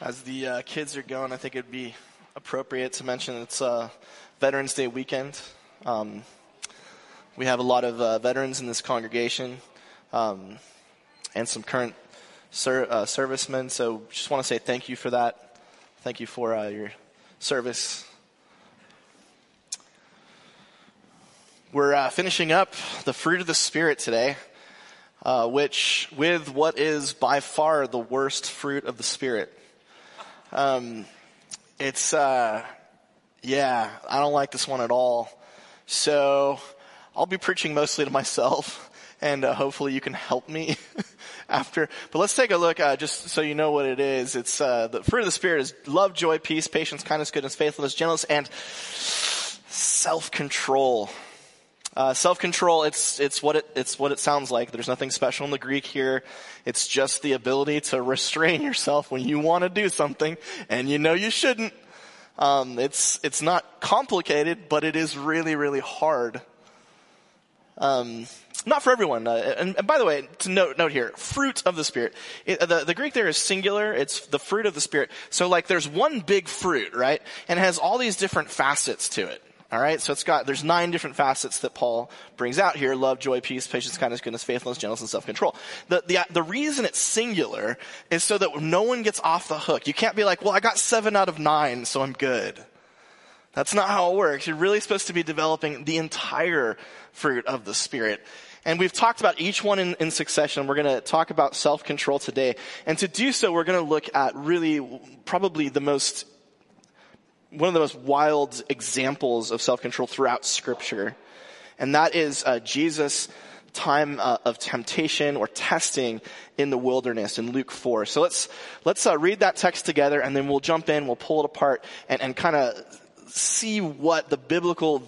As the uh, kids are going, I think it'd be appropriate to mention it's uh, Veterans Day weekend. Um, we have a lot of uh, veterans in this congregation um, and some current ser- uh, servicemen. So just want to say thank you for that. Thank you for uh, your service. We're uh, finishing up the fruit of the Spirit today, uh, which, with what is by far the worst fruit of the Spirit. Um, it's, uh, yeah, I don't like this one at all. So I'll be preaching mostly to myself, and uh, hopefully you can help me after. But let's take a look, uh, just so you know what it is. It's uh, the fruit of the Spirit is love, joy, peace, patience, kindness, goodness, faithfulness, gentleness, and self-control. Uh, self-control, it's, it's what it, it's what it sounds like. There's nothing special in the Greek here. It's just the ability to restrain yourself when you want to do something and you know you shouldn't. Um, it's, it's not complicated, but it is really, really hard. Um, not for everyone. Uh, and, and, by the way, to note, note here, fruit of the Spirit. It, the, the Greek there is singular. It's the fruit of the Spirit. So like there's one big fruit, right? And it has all these different facets to it. All right, so it's got there's nine different facets that Paul brings out here: love, joy, peace, patience, kindness, goodness, faithfulness, gentleness, and self-control. The the the reason it's singular is so that no one gets off the hook. You can't be like, well, I got seven out of nine, so I'm good. That's not how it works. You're really supposed to be developing the entire fruit of the Spirit. And we've talked about each one in, in succession. We're going to talk about self-control today. And to do so, we're going to look at really probably the most one of the most wild examples of self-control throughout scripture. And that is uh, Jesus' time uh, of temptation or testing in the wilderness in Luke 4. So let's, let's uh, read that text together and then we'll jump in, we'll pull it apart and, and kind of see what the biblical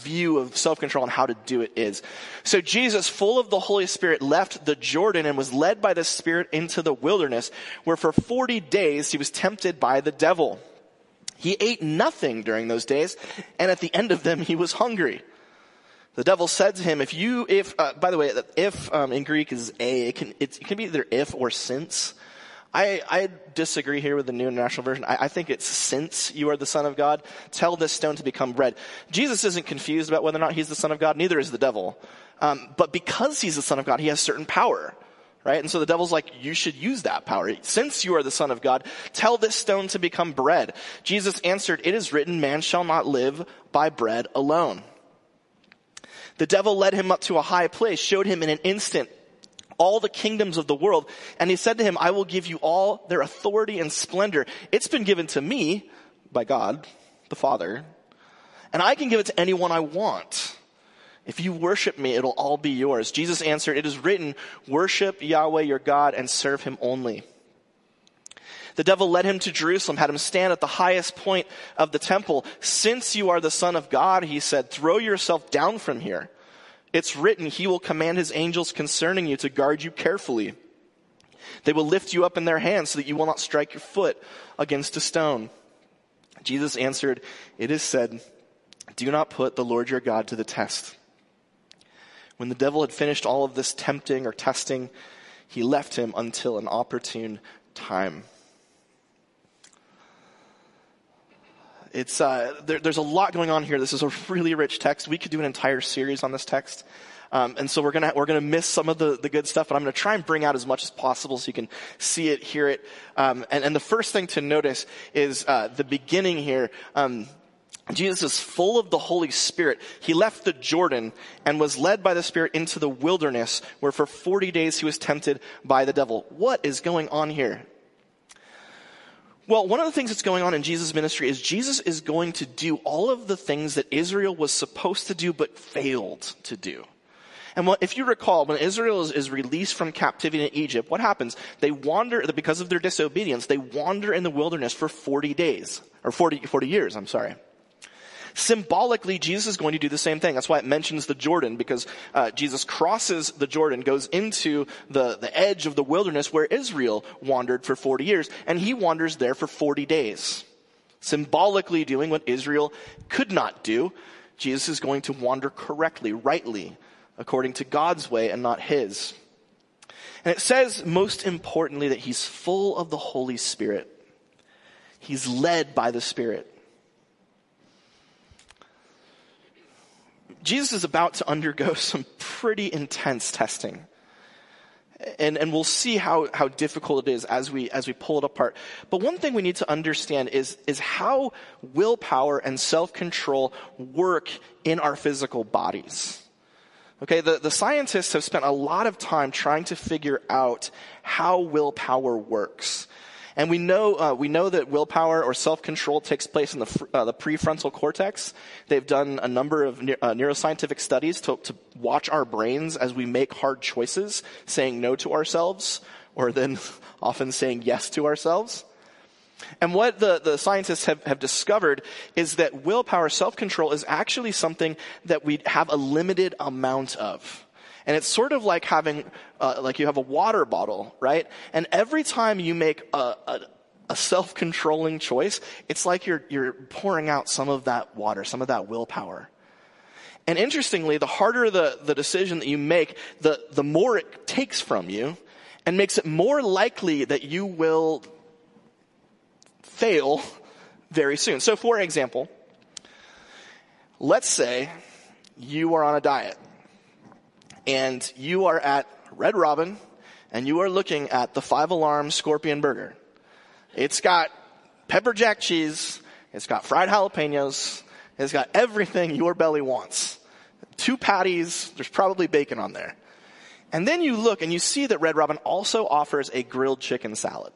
view of self-control and how to do it is. So Jesus, full of the Holy Spirit, left the Jordan and was led by the Spirit into the wilderness where for 40 days he was tempted by the devil. He ate nothing during those days, and at the end of them, he was hungry. The devil said to him, if you, if, uh, by the way, if um, in Greek is a, it can, it can be either if or since. I, I disagree here with the New International Version. I, I, think it's since you are the Son of God, tell this stone to become bread. Jesus isn't confused about whether or not he's the Son of God, neither is the devil. Um, but because he's the Son of God, he has certain power right? And so the devil's like, you should use that power. Since you are the son of God, tell this stone to become bread. Jesus answered, it is written, man shall not live by bread alone. The devil led him up to a high place, showed him in an instant all the kingdoms of the world, and he said to him, I will give you all their authority and splendor. It's been given to me by God, the Father, and I can give it to anyone I want. If you worship me, it'll all be yours. Jesus answered, it is written, worship Yahweh your God and serve him only. The devil led him to Jerusalem, had him stand at the highest point of the temple. Since you are the son of God, he said, throw yourself down from here. It's written, he will command his angels concerning you to guard you carefully. They will lift you up in their hands so that you will not strike your foot against a stone. Jesus answered, it is said, do not put the Lord your God to the test. When the devil had finished all of this tempting or testing, he left him until an opportune time. It's uh, there, there's a lot going on here. This is a really rich text. We could do an entire series on this text. Um, and so we're gonna we're gonna miss some of the, the good stuff, but I'm gonna try and bring out as much as possible so you can see it, hear it. Um, and, and the first thing to notice is uh, the beginning here. Um, Jesus is full of the Holy Spirit. He left the Jordan and was led by the Spirit into the wilderness where for 40 days he was tempted by the devil. What is going on here? Well, one of the things that's going on in Jesus' ministry is Jesus is going to do all of the things that Israel was supposed to do but failed to do. And if you recall, when Israel is, is, released from captivity in Egypt, what happens? They wander, because of their disobedience, they wander in the wilderness for 40 days, or 40, 40 years, I'm sorry. Symbolically, Jesus is going to do the same thing. That's why it mentions the Jordan, because uh, Jesus crosses the Jordan, goes into the, the edge of the wilderness where Israel wandered for 40 years, and he wanders there for 40 days. Symbolically doing what Israel could not do, Jesus is going to wander correctly, rightly, according to God's way and not his. And it says, most importantly, that he's full of the Holy Spirit. He's led by the Spirit. Jesus is about to undergo some pretty intense testing. And, and we'll see how, how difficult it is as we, as we pull it apart. But one thing we need to understand is, is how willpower and self-control work in our physical bodies. Okay, the, the scientists have spent a lot of time trying to figure out how willpower works. And we know, uh, we know that willpower or self-control takes place in the, uh, the prefrontal cortex. They've done a number of ne- uh, neuroscientific studies to, to watch our brains as we make hard choices, saying no to ourselves, or then often saying yes to ourselves. And what the, the scientists have, have discovered is that willpower, self-control is actually something that we have a limited amount of. And it's sort of like having, uh, like you have a water bottle, right? And every time you make a, a, a self-controlling choice, it's like you're, you're pouring out some of that water, some of that willpower. And interestingly, the harder the, the decision that you make, the, the more it takes from you and makes it more likely that you will fail very soon. So for example, let's say you are on a diet and you are at Red Robin and you are looking at the five alarm scorpion burger. It's got pepper jack cheese. It's got fried jalapenos. It's got everything your belly wants. Two patties. There's probably bacon on there. And then you look and you see that Red Robin also offers a grilled chicken salad.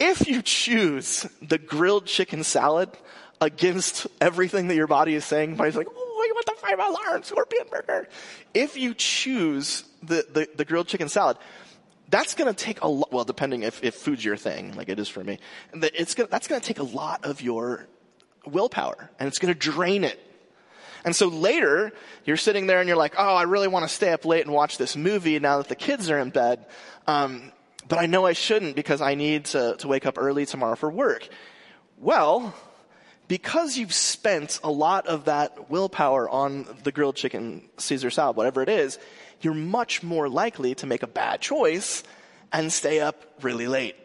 If you choose the grilled chicken salad against everything that your body is saying, body's like, oh, you want the five alarm scorpion burger. If you choose the, the, the grilled chicken salad, that's going to take a lot, well, depending if, if food's your thing, like it is for me, it's gonna, that's going to take a lot of your willpower and it's going to drain it. And so later, you're sitting there and you're like, oh, I really want to stay up late and watch this movie now that the kids are in bed. Um, but I know I shouldn't because I need to, to wake up early tomorrow for work. Well, because you've spent a lot of that willpower on the grilled chicken Caesar salad, whatever it is, you're much more likely to make a bad choice and stay up really late.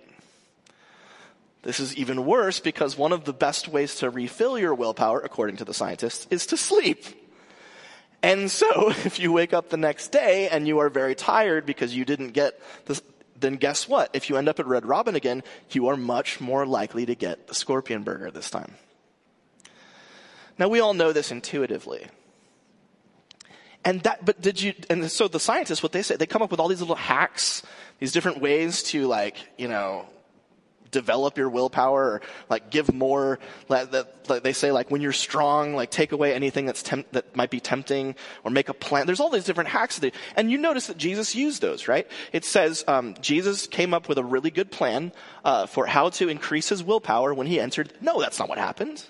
This is even worse because one of the best ways to refill your willpower, according to the scientists, is to sleep. And so, if you wake up the next day and you are very tired because you didn't get the, then guess what? If you end up at Red Robin again, you are much more likely to get the scorpion burger this time. Now we all know this intuitively. And that, but did you, and so the scientists, what they say, they come up with all these little hacks, these different ways to like, you know, develop your willpower or like give more like, they say like when you're strong like take away anything that's temp- that might be tempting or make a plan. There's all these different hacks that and you notice that jesus used those right? It says um, jesus came up with a really good plan uh, for how to increase his willpower when he entered. No that's not what happened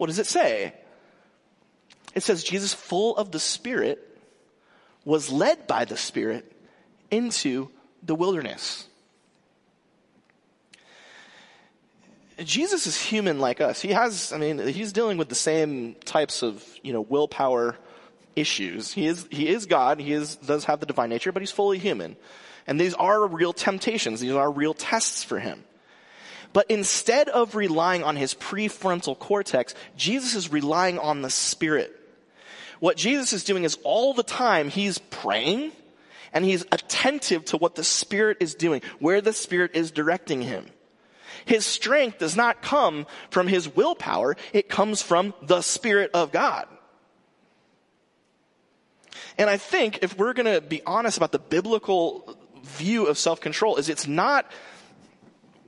what does it say it says jesus full of the spirit was led by the spirit into the wilderness Jesus is human like us. He has, I mean, he's dealing with the same types of, you know, willpower issues. He is, he is God. He is, does have the divine nature, but he's fully human. And these are real temptations. These are real tests for him. But instead of relying on his prefrontal cortex, Jesus is relying on the Spirit. What Jesus is doing is all the time he's praying and he's attentive to what the Spirit is doing, where the Spirit is directing him. His strength does not come from his willpower, it comes from the Spirit of God. And I think if we're going to be honest about the biblical view of self-control is it's not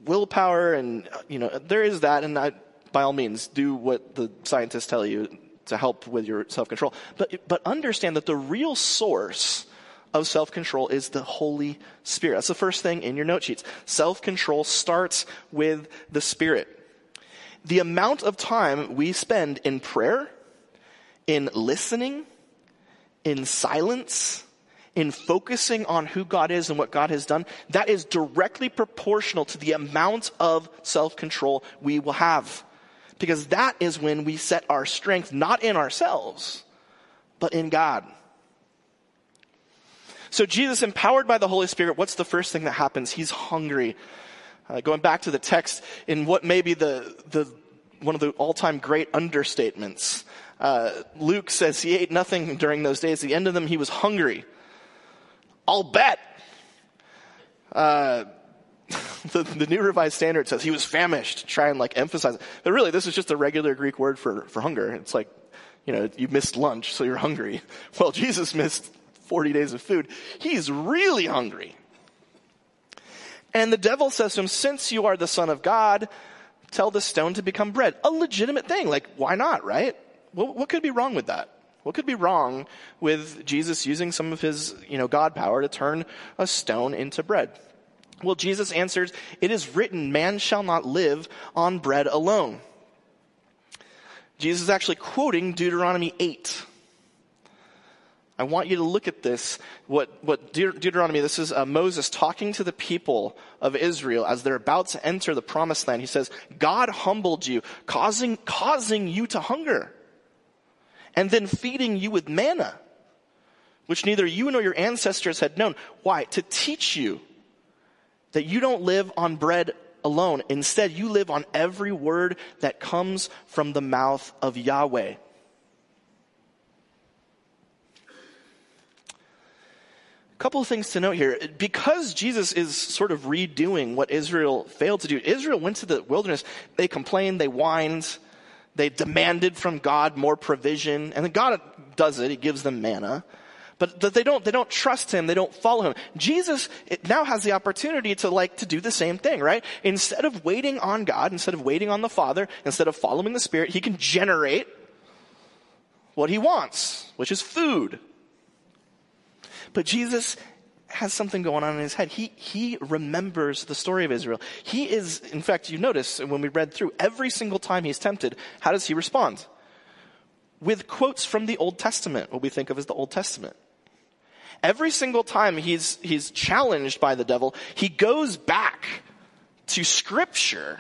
willpower and you know there is that and I, by all means do what the scientists tell you to help with your self-control but but understand that the real source of self-control is the Holy Spirit. That's the first thing in your note sheets. Self-control starts with the Spirit. The amount of time we spend in prayer, in listening, in silence, in focusing on who God is and what God has done, that is directly proportional to the amount of self-control we will have. Because that is when we set our strength not in ourselves, but in God. So Jesus, empowered by the Holy Spirit, what's the first thing that happens? He's hungry. Uh, going back to the text in what may be the, the, one of the all-time great understatements. Uh, Luke says he ate nothing during those days. At the end of them, he was hungry. I'll bet. Uh, the, the, New Revised Standard says he was famished try and like emphasize it. But really, this is just a regular Greek word for, for hunger. It's like, you know, you missed lunch, so you're hungry. Well, Jesus missed 40 days of food. He's really hungry. And the devil says to him, since you are the son of God, tell the stone to become bread. A legitimate thing. Like, why not, right? What, what could be wrong with that? What could be wrong with Jesus using some of his, you know, God power to turn a stone into bread? Well, Jesus answers, it is written, man shall not live on bread alone. Jesus is actually quoting Deuteronomy 8. I want you to look at this. What, what Deuteronomy, this is uh, Moses talking to the people of Israel as they're about to enter the promised land. He says, God humbled you, causing, causing you to hunger, and then feeding you with manna, which neither you nor your ancestors had known. Why? To teach you that you don't live on bread alone. Instead, you live on every word that comes from the mouth of Yahweh. A couple of things to note here. Because Jesus is sort of redoing what Israel failed to do, Israel went to the wilderness, they complained, they whined, they demanded from God more provision, and then God does it, He gives them manna. But they don't, they don't trust Him, they don't follow Him. Jesus now has the opportunity to like, to do the same thing, right? Instead of waiting on God, instead of waiting on the Father, instead of following the Spirit, He can generate what He wants, which is food. But Jesus has something going on in his head. He, he remembers the story of Israel. He is, in fact, you notice when we read through, every single time he's tempted, how does he respond? With quotes from the Old Testament, what we think of as the Old Testament. Every single time he's, he's challenged by the devil, he goes back to scripture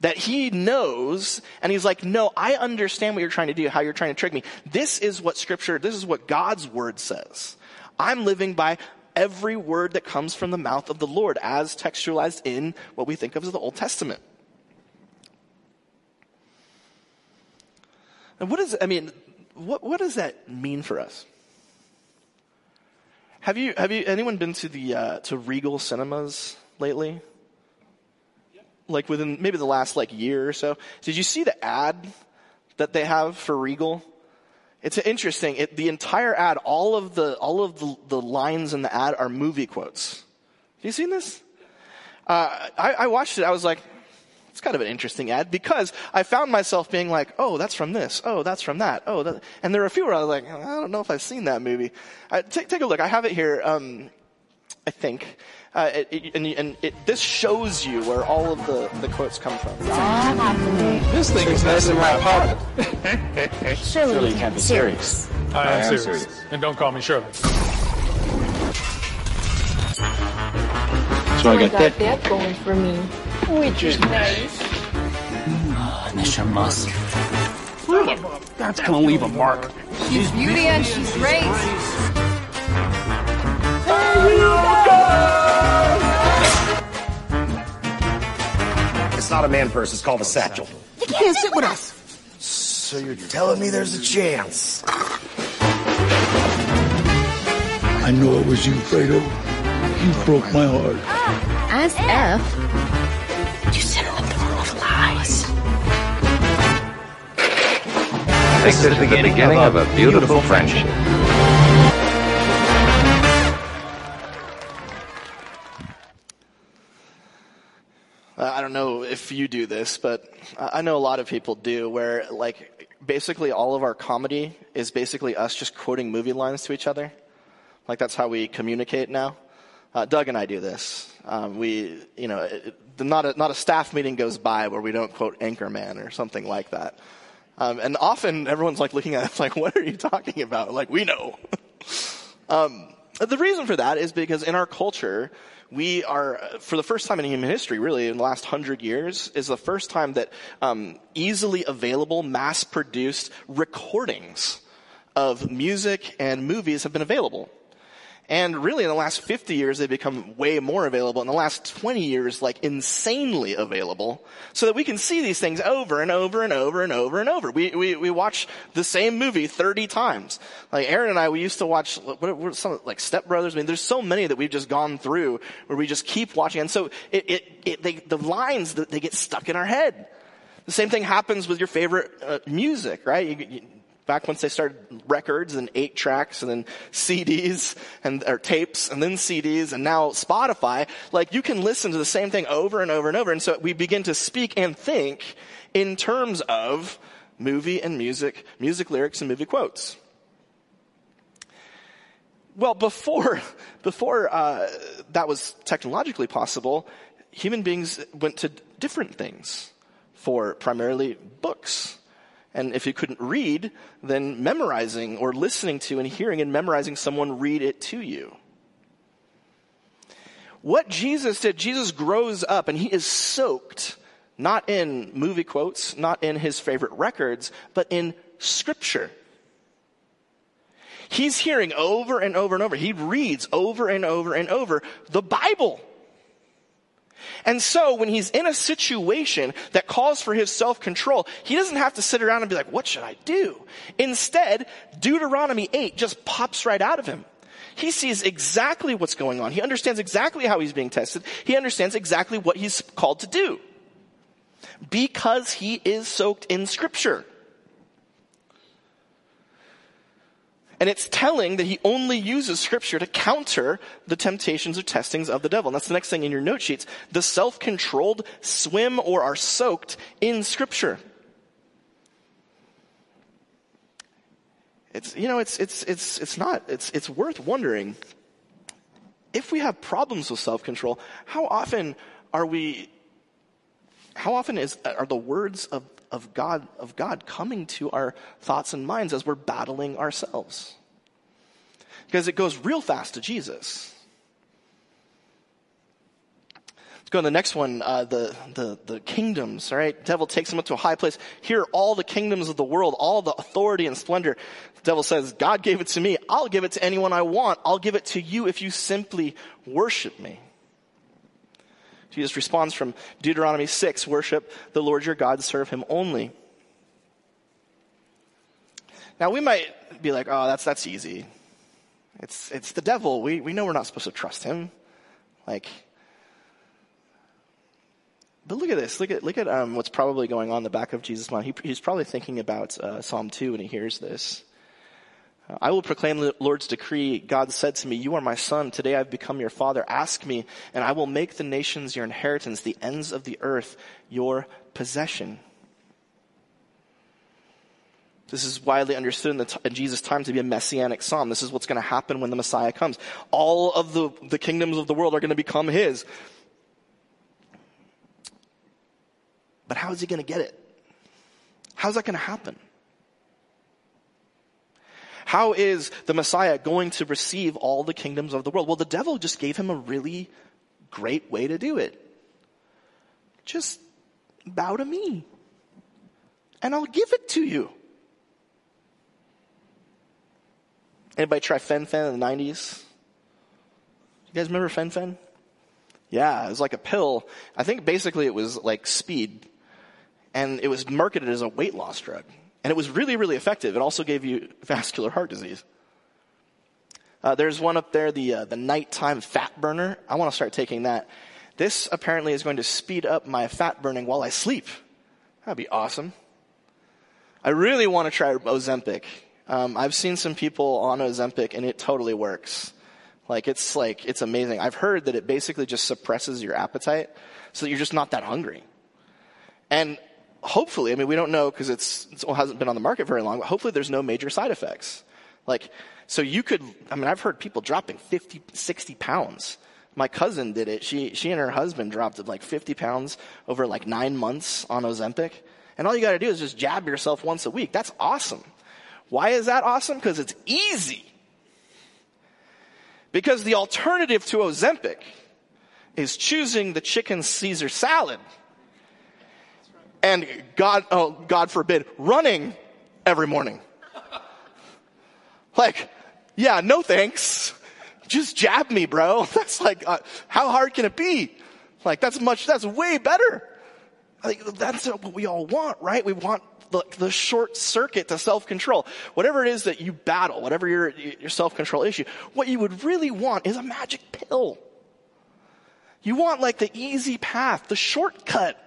that he knows and he's like, no, I understand what you're trying to do, how you're trying to trick me. This is what scripture, this is what God's word says. I'm living by every word that comes from the mouth of the Lord as textualized in what we think of as the Old Testament. And what is, I mean, what, what does that mean for us? Have you, have you, anyone been to the, uh, to Regal cinemas lately? Like within maybe the last like year or so. Did you see the ad that they have for Regal? It's interesting. It, the entire ad, all of the all of the, the, lines in the ad are movie quotes. Have you seen this? Uh, I, I watched it. I was like, it's kind of an interesting ad because I found myself being like, oh, that's from this. Oh, that's from that. Oh, that. and there are a few where I was like, I don't know if I've seen that movie. Uh, take, take a look. I have it here. Um, I think. Uh, it, it, and, and it, this shows you where all of the, the quotes come from. This thing is nice in my pocket. Surely you can't be serious. I am, I am serious. serious. And don't call me Shirley. So I got, got that. that going for me, which is nice. Oh, and your muscle. That's gonna leave a mark. She's beauty and she's grace. It's not a man purse, it's called a satchel. You can't sit with us. So you're telling me there's a chance? I know it was you, Fredo. You broke my heart. As F. You set her up the room of lies. This is the beginning of a beautiful friendship. Don't know if you do this, but I know a lot of people do where like basically all of our comedy is basically us just quoting movie lines to each other. Like that's how we communicate now. Uh, Doug and I do this. Um, we, you know, it, not a, not a staff meeting goes by where we don't quote Anchorman or something like that. Um, and often everyone's like looking at us like, what are you talking about? Like, we know. um, the reason for that is because in our culture, we are, for the first time in human history, really, in the last hundred years, is the first time that um, easily available, mass-produced recordings of music and movies have been available. And really in the last 50 years, they've become way more available. In the last 20 years, like insanely available so that we can see these things over and over and over and over and over. We, we, we watch the same movie 30 times. Like Aaron and I, we used to watch, what, what some, like Step Brothers. I mean, there's so many that we've just gone through where we just keep watching. And so it, it, it they, the lines, they get stuck in our head. The same thing happens with your favorite uh, music, right? You, you, back once they started records and eight tracks and then CDs and or tapes and then CDs and now Spotify, like you can listen to the same thing over and over and over. And so we begin to speak and think in terms of movie and music, music lyrics and movie quotes. Well, before, before uh, that was technologically possible, human beings went to different things for primarily books and if you couldn't read, then memorizing or listening to and hearing and memorizing someone read it to you. What Jesus did, Jesus grows up and he is soaked, not in movie quotes, not in his favorite records, but in scripture. He's hearing over and over and over. He reads over and over and over the Bible. And so when he's in a situation that calls for his self-control, he doesn't have to sit around and be like, what should I do? Instead, Deuteronomy 8 just pops right out of him. He sees exactly what's going on. He understands exactly how he's being tested. He understands exactly what he's called to do. Because he is soaked in scripture. And it's telling that he only uses scripture to counter the temptations or testings of the devil. And that's the next thing in your note sheets. The self-controlled swim or are soaked in scripture. It's, you know, it's, it's, it's, it's not, it's, it's worth wondering if we have problems with self-control, how often are we, how often is, are the words of of God, of God coming to our thoughts and minds as we're battling ourselves. Because it goes real fast to Jesus. Let's go to the next one, uh, the, the, the kingdoms, all right? devil takes them up to a high place. Here all the kingdoms of the world, all the authority and splendor. The devil says, God gave it to me. I'll give it to anyone I want. I'll give it to you if you simply worship me. Jesus responds from Deuteronomy 6, worship the Lord your God, serve him only. Now we might be like, oh, that's, that's easy. It's, it's the devil. We, we know we're not supposed to trust him. Like, but look at this. Look at, look at, um, what's probably going on in the back of Jesus' mind. He, he's probably thinking about, uh, Psalm 2 when he hears this. I will proclaim the Lord's decree. God said to me, you are my son. Today I've become your father. Ask me and I will make the nations your inheritance, the ends of the earth your possession. This is widely understood in, t- in Jesus' time to be a messianic psalm. This is what's going to happen when the Messiah comes. All of the, the kingdoms of the world are going to become his. But how is he going to get it? How's that going to happen? How is the Messiah going to receive all the kingdoms of the world? Well, the devil just gave him a really great way to do it. Just bow to me and I'll give it to you. Anybody try fen-phen in the 90s? You guys remember fen-phen? Yeah, it was like a pill. I think basically it was like speed. And it was marketed as a weight loss drug. And it was really, really effective. It also gave you vascular heart disease. Uh, there's one up there, the uh, the nighttime fat burner. I want to start taking that. This apparently is going to speed up my fat burning while I sleep. That'd be awesome. I really want to try Ozempic. Um, I've seen some people on Ozempic and it totally works. Like it's like it's amazing. I've heard that it basically just suppresses your appetite so that you're just not that hungry. And hopefully, I mean, we don't know because it's, it hasn't been on the market very long, but hopefully there's no major side effects. Like, so you could, I mean, I've heard people dropping 50, 60 pounds. My cousin did it. She, she and her husband dropped like 50 pounds over like nine months on Ozempic. And all you gotta do is just jab yourself once a week. That's awesome. Why is that awesome? Because it's easy. Because the alternative to Ozempic is choosing the chicken Caesar salad and God, oh, God forbid, running every morning. Like, yeah, no thanks. just jab me, bro. That's like, uh, how hard can it be? Like, that's much, that's way better. Like, that's what we all want, right? We want the, the short circuit to self-control. Whatever it is that you battle, whatever your, your self-control issue, what you would really want is a magic pill. You want like the easy path, the shortcut.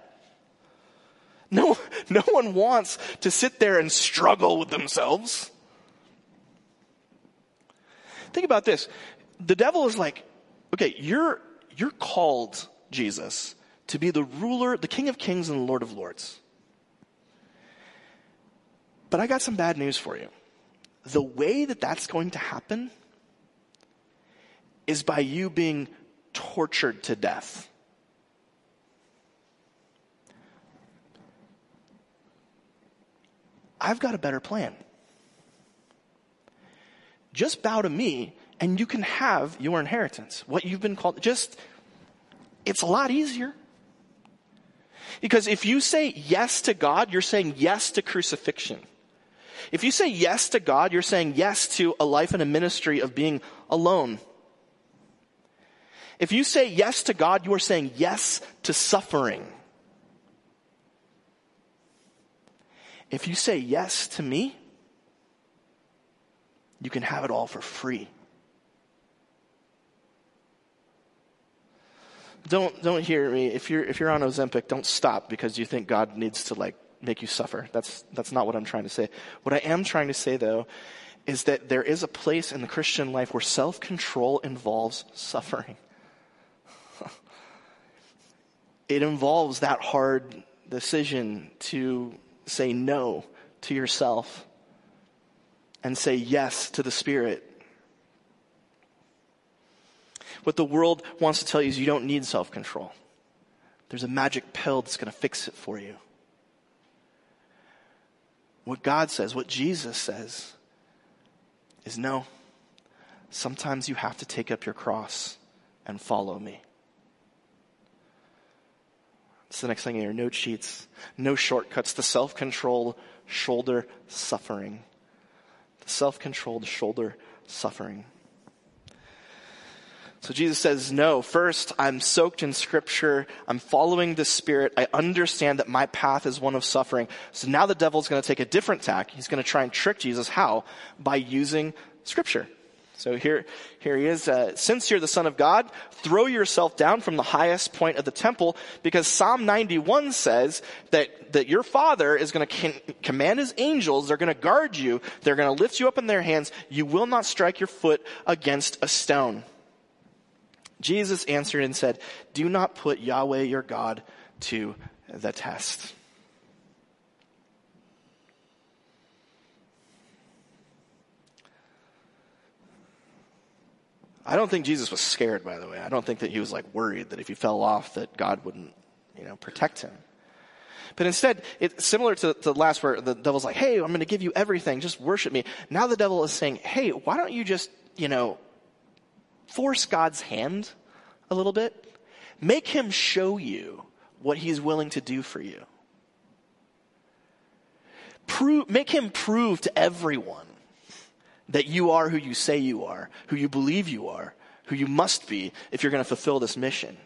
No, no one wants to sit there and struggle with themselves. Think about this. The devil is like, okay, you're, you're called, Jesus, to be the ruler, the King of Kings and the Lord of Lords. But I got some bad news for you. The way that that's going to happen is by you being tortured to death. I've got a better plan. Just bow to me and you can have your inheritance. What you've been called, just, it's a lot easier. Because if you say yes to God, you're saying yes to crucifixion. If you say yes to God, you're saying yes to a life and a ministry of being alone. If you say yes to God, you are saying yes to suffering. If you say yes to me, you can have it all for free. Don't, don't hear me. If you're, if you're on Ozempic, don't stop because you think God needs to like make you suffer. That's, that's not what I'm trying to say. What I am trying to say though is that there is a place in the Christian life where self-control involves suffering. it involves that hard decision to say no to yourself and say yes to the Spirit. What the world wants to tell you is you don't need self control. There's a magic pill that's going to fix it for you. What God says, what Jesus says, is no. Sometimes you have to take up your cross and follow me. It's the next thing in your note sheets. No shortcuts. The self-controlled shoulder suffering. The self-controlled shoulder suffering. So Jesus says, no, first, I'm soaked in scripture. I'm following the spirit. I understand that my path is one of suffering. So now the devil's going to take a different tack. He's going to try and trick Jesus. How? By using scripture. So here, here he is. Uh, Since you're the son of God, throw yourself down from the highest point of the temple because Psalm 91 says that, that your father is going to command his angels. They're going to guard you. They're going to lift you up in their hands. You will not strike your foot against a stone. Jesus answered and said, do not put Yahweh your God to the test. I don't think Jesus was scared, by the way. I don't think that he was like worried that if he fell off that God wouldn't, you know, protect him. But instead, it's similar to, the last where the devil's like, hey, I'm going to give you everything. Just worship me. Now the devil is saying, hey, why don't you just, you know, force God's hand a little bit? Make him show you what he's willing to do for you. Prove, make him prove to everyone that you are who you say you are, who you believe you are, who you must be if you're going to fulfill this mission.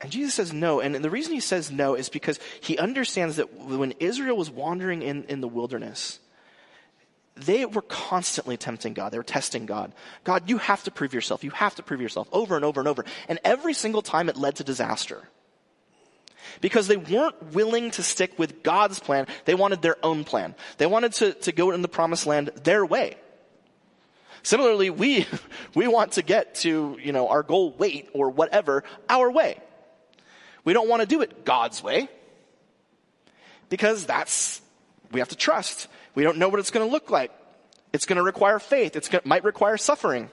And Jesus says no. And the reason he says no is because he understands that when Israel was wandering in, in the wilderness, they were constantly tempting God. They were testing God. God, you have to prove yourself. You have to prove yourself over and over and over. And every single time it led to disaster. Because they weren't willing to stick with God's plan. They wanted their own plan. They wanted to, to go in the promised land their way. Similarly, we, we want to get to, you know, our goal weight or whatever our way. We don't want to do it God's way. Because that's, we have to trust. We don't know what it's going to look like. It's going to require faith. It might require suffering.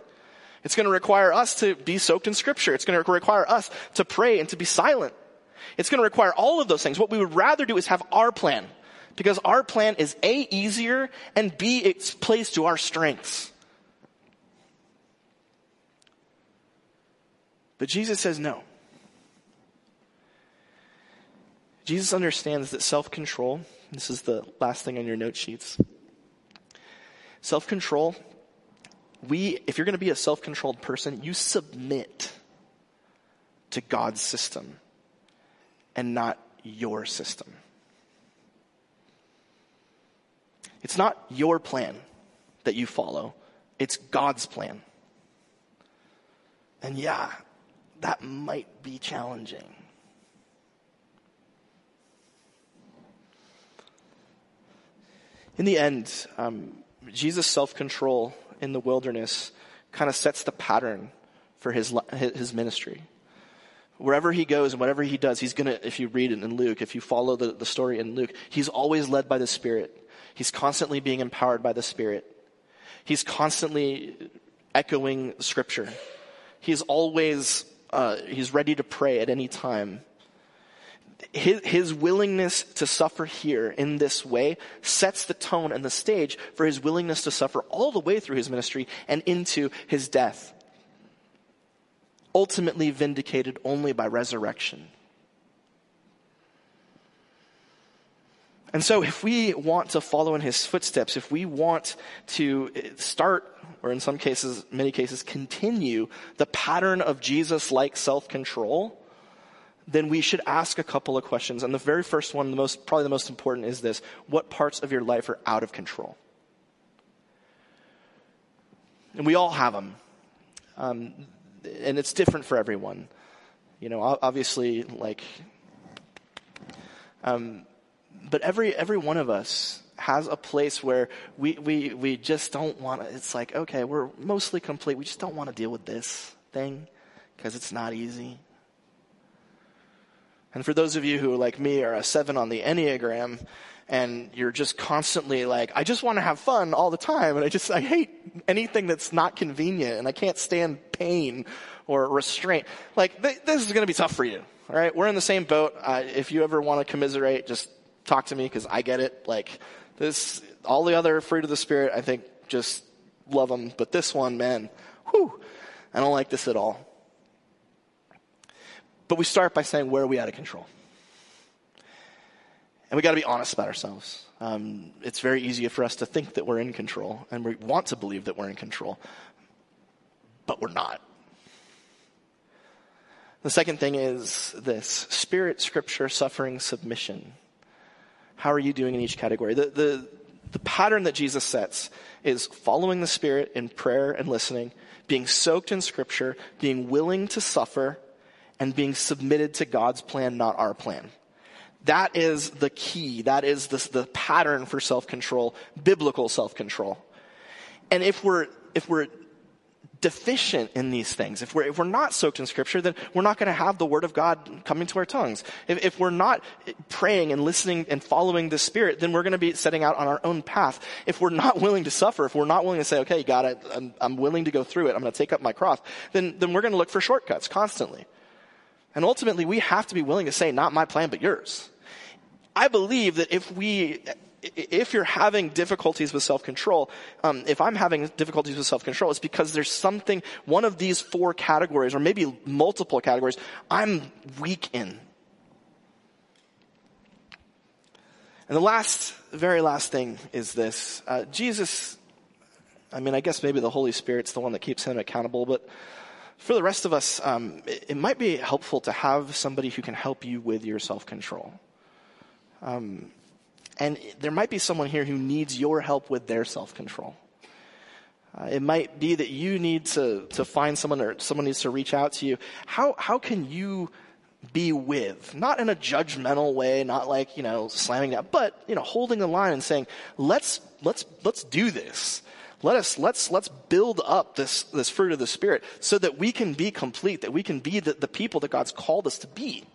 It's going to require us to be soaked in scripture. It's going to require us to pray and to be silent. It's going to require all of those things. What we would rather do is have our plan. Because our plan is A, easier, and B, it's plays to our strengths. But Jesus says no. Jesus understands that self-control this is the last thing on your note sheets. Self control we, if you're going to be a self-controlled person, you submit to God's system and not your system. It's not your plan that you follow. It's God's plan. And yeah, that might be challenging. In the end, um, Jesus' self-control in the wilderness kind of sets the pattern for his, his ministry. Wherever he goes and whatever he does, he's gonna, if you read it in Luke, if you follow the, the story in Luke, he's always led by the Spirit. He's constantly being empowered by the Spirit. He's constantly echoing scripture. He's always, uh, he's ready to pray at any time. His, his willingness to suffer here in this way sets the tone and the stage for his willingness to suffer all the way through his ministry and into his death. Ultimately vindicated only by resurrection. And so if we want to follow in his footsteps, if we want to start, or in some cases, many cases, continue the pattern of Jesus-like self-control, then we should ask a couple of questions. And the very first one, the most, probably the most important is this. What parts of your life are out of control? And we all have them. Um, and it's different for everyone. You know, obviously, like, um, but every, every one of us has a place where we, we, we just don't want it's like, okay, we're mostly complete. We just don't want to deal with this thing because it's not easy. And for those of you who, like me, are a seven on the Enneagram, and you're just constantly like, I just want to have fun all the time, and I just, I hate anything that's not convenient, and I can't stand pain or restraint. Like, th- this is going to be tough for you, all right? We're in the same boat. Uh, if you ever want to commiserate, just talk to me because I get it. Like, this, all the other fruit of the Spirit, I think, just love them. But this one, man, whew, I don't like this at all. But we start by saying, where are we out of control? And we got to be honest about ourselves. Um, it's very easy for us to think that we're in control, and we want to believe that we're in control, but we're not. The second thing is this spirit, scripture, suffering, submission. How are you doing in each category? The, the, the pattern that Jesus sets is following the Spirit in prayer and listening, being soaked in scripture, being willing to suffer, and being submitted to God's plan, not our plan. That is the key. That is the, the pattern for self-control, biblical self-control. And if we're, if we're deficient in these things. If we're, if we're not soaked in scripture, then we're not going to have the word of God coming to our tongues. If, if we're not praying and listening and following the spirit, then we're going to be setting out on our own path. If we're not willing to suffer, if we're not willing to say, okay, God, I, I'm, I'm willing to go through it, I'm going to take up my cross, then, then we're going to look for shortcuts constantly. And ultimately, we have to be willing to say, not my plan, but yours. I believe that if we if you're having difficulties with self-control, um, if I'm having difficulties with self-control, it's because there's something, one of these four categories, or maybe multiple categories, I'm weak in. And the last, very last thing is this. Uh, Jesus, I mean, I guess maybe the Holy Spirit's the one that keeps him accountable, but for the rest of us, um, it, it, might be helpful to have somebody who can help you with your self-control. Um, and there might be someone here who needs your help with their self-control. Uh, it might be that you need to, to find someone or someone needs to reach out to you. How, how can you be with? Not in a judgmental way, not like, you know, slamming down, but, you know, holding the line and saying, let's, let's, let's do this. Let us, let's, let's build up this, this fruit of the Spirit so that we can be complete, that we can be the, the people that God's called us to be.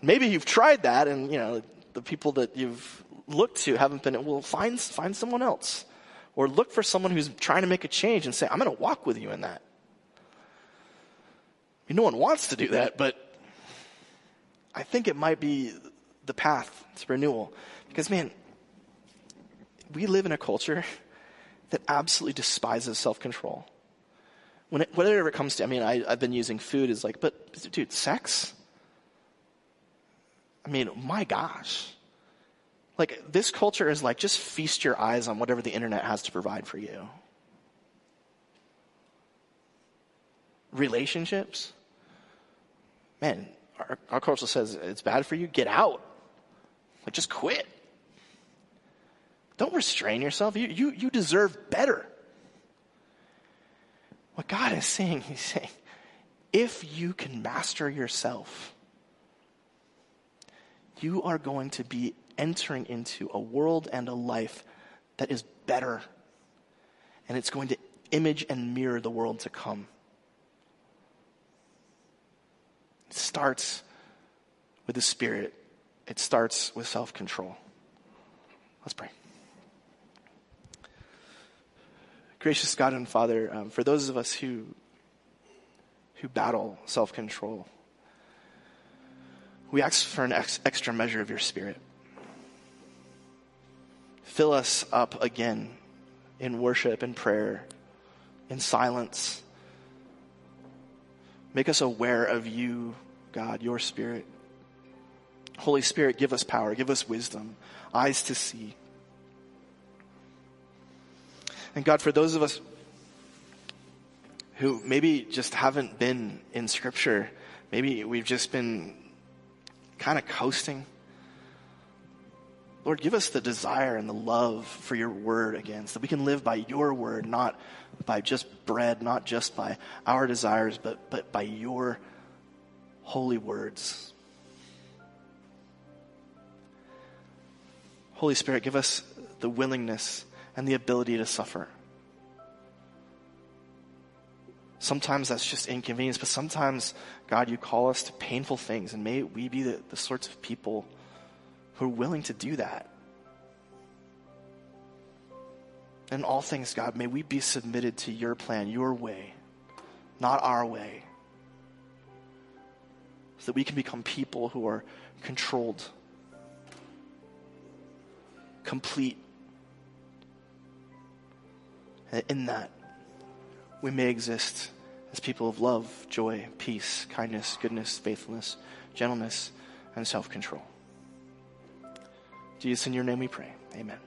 Maybe you've tried that and, you know, the people that you've looked to haven't been, well, find, find someone else. Or look for someone who's trying to make a change and say, I'm going to walk with you in that. I mean, no one wants to do that, but I think it might be the path to renewal. Because, man, we live in a culture that absolutely despises self control. When it, whatever it comes to, I mean, I, have been using food as like, but dude, sex? I mean, my gosh. Like, this culture is like, just feast your eyes on whatever the internet has to provide for you. Relationships? Man, our, our culture says it's bad for you, get out. Like, just quit. Don't restrain yourself. You, you, you deserve better. What God is saying, He's saying, if you can master yourself, you are going to be entering into a world and a life that is better. And it's going to image and mirror the world to come. It starts with the Spirit, it starts with self control. Let's pray. Gracious God and Father, um, for those of us who, who battle self control, we ask for an ex- extra measure of your Spirit. Fill us up again in worship and prayer, in silence. Make us aware of you, God, your Spirit. Holy Spirit, give us power, give us wisdom, eyes to see. And God, for those of us who maybe just haven't been in Scripture, maybe we've just been kind of coasting. Lord, give us the desire and the love for your word again, so that we can live by your word, not by just bread, not just by our desires, but, but by your holy words. Holy Spirit, give us the willingness and the ability to suffer. Sometimes that's just inconvenience, but sometimes, God, you call us to painful things, and may we be the, the sorts of people who are willing to do that. In all things, God, may we be submitted to your plan, your way, not our way, so that we can become people who are controlled, complete. In that, we may exist as people of love, joy, peace, kindness, goodness, faithfulness, gentleness, and self control. Jesus, in your name we pray. Amen.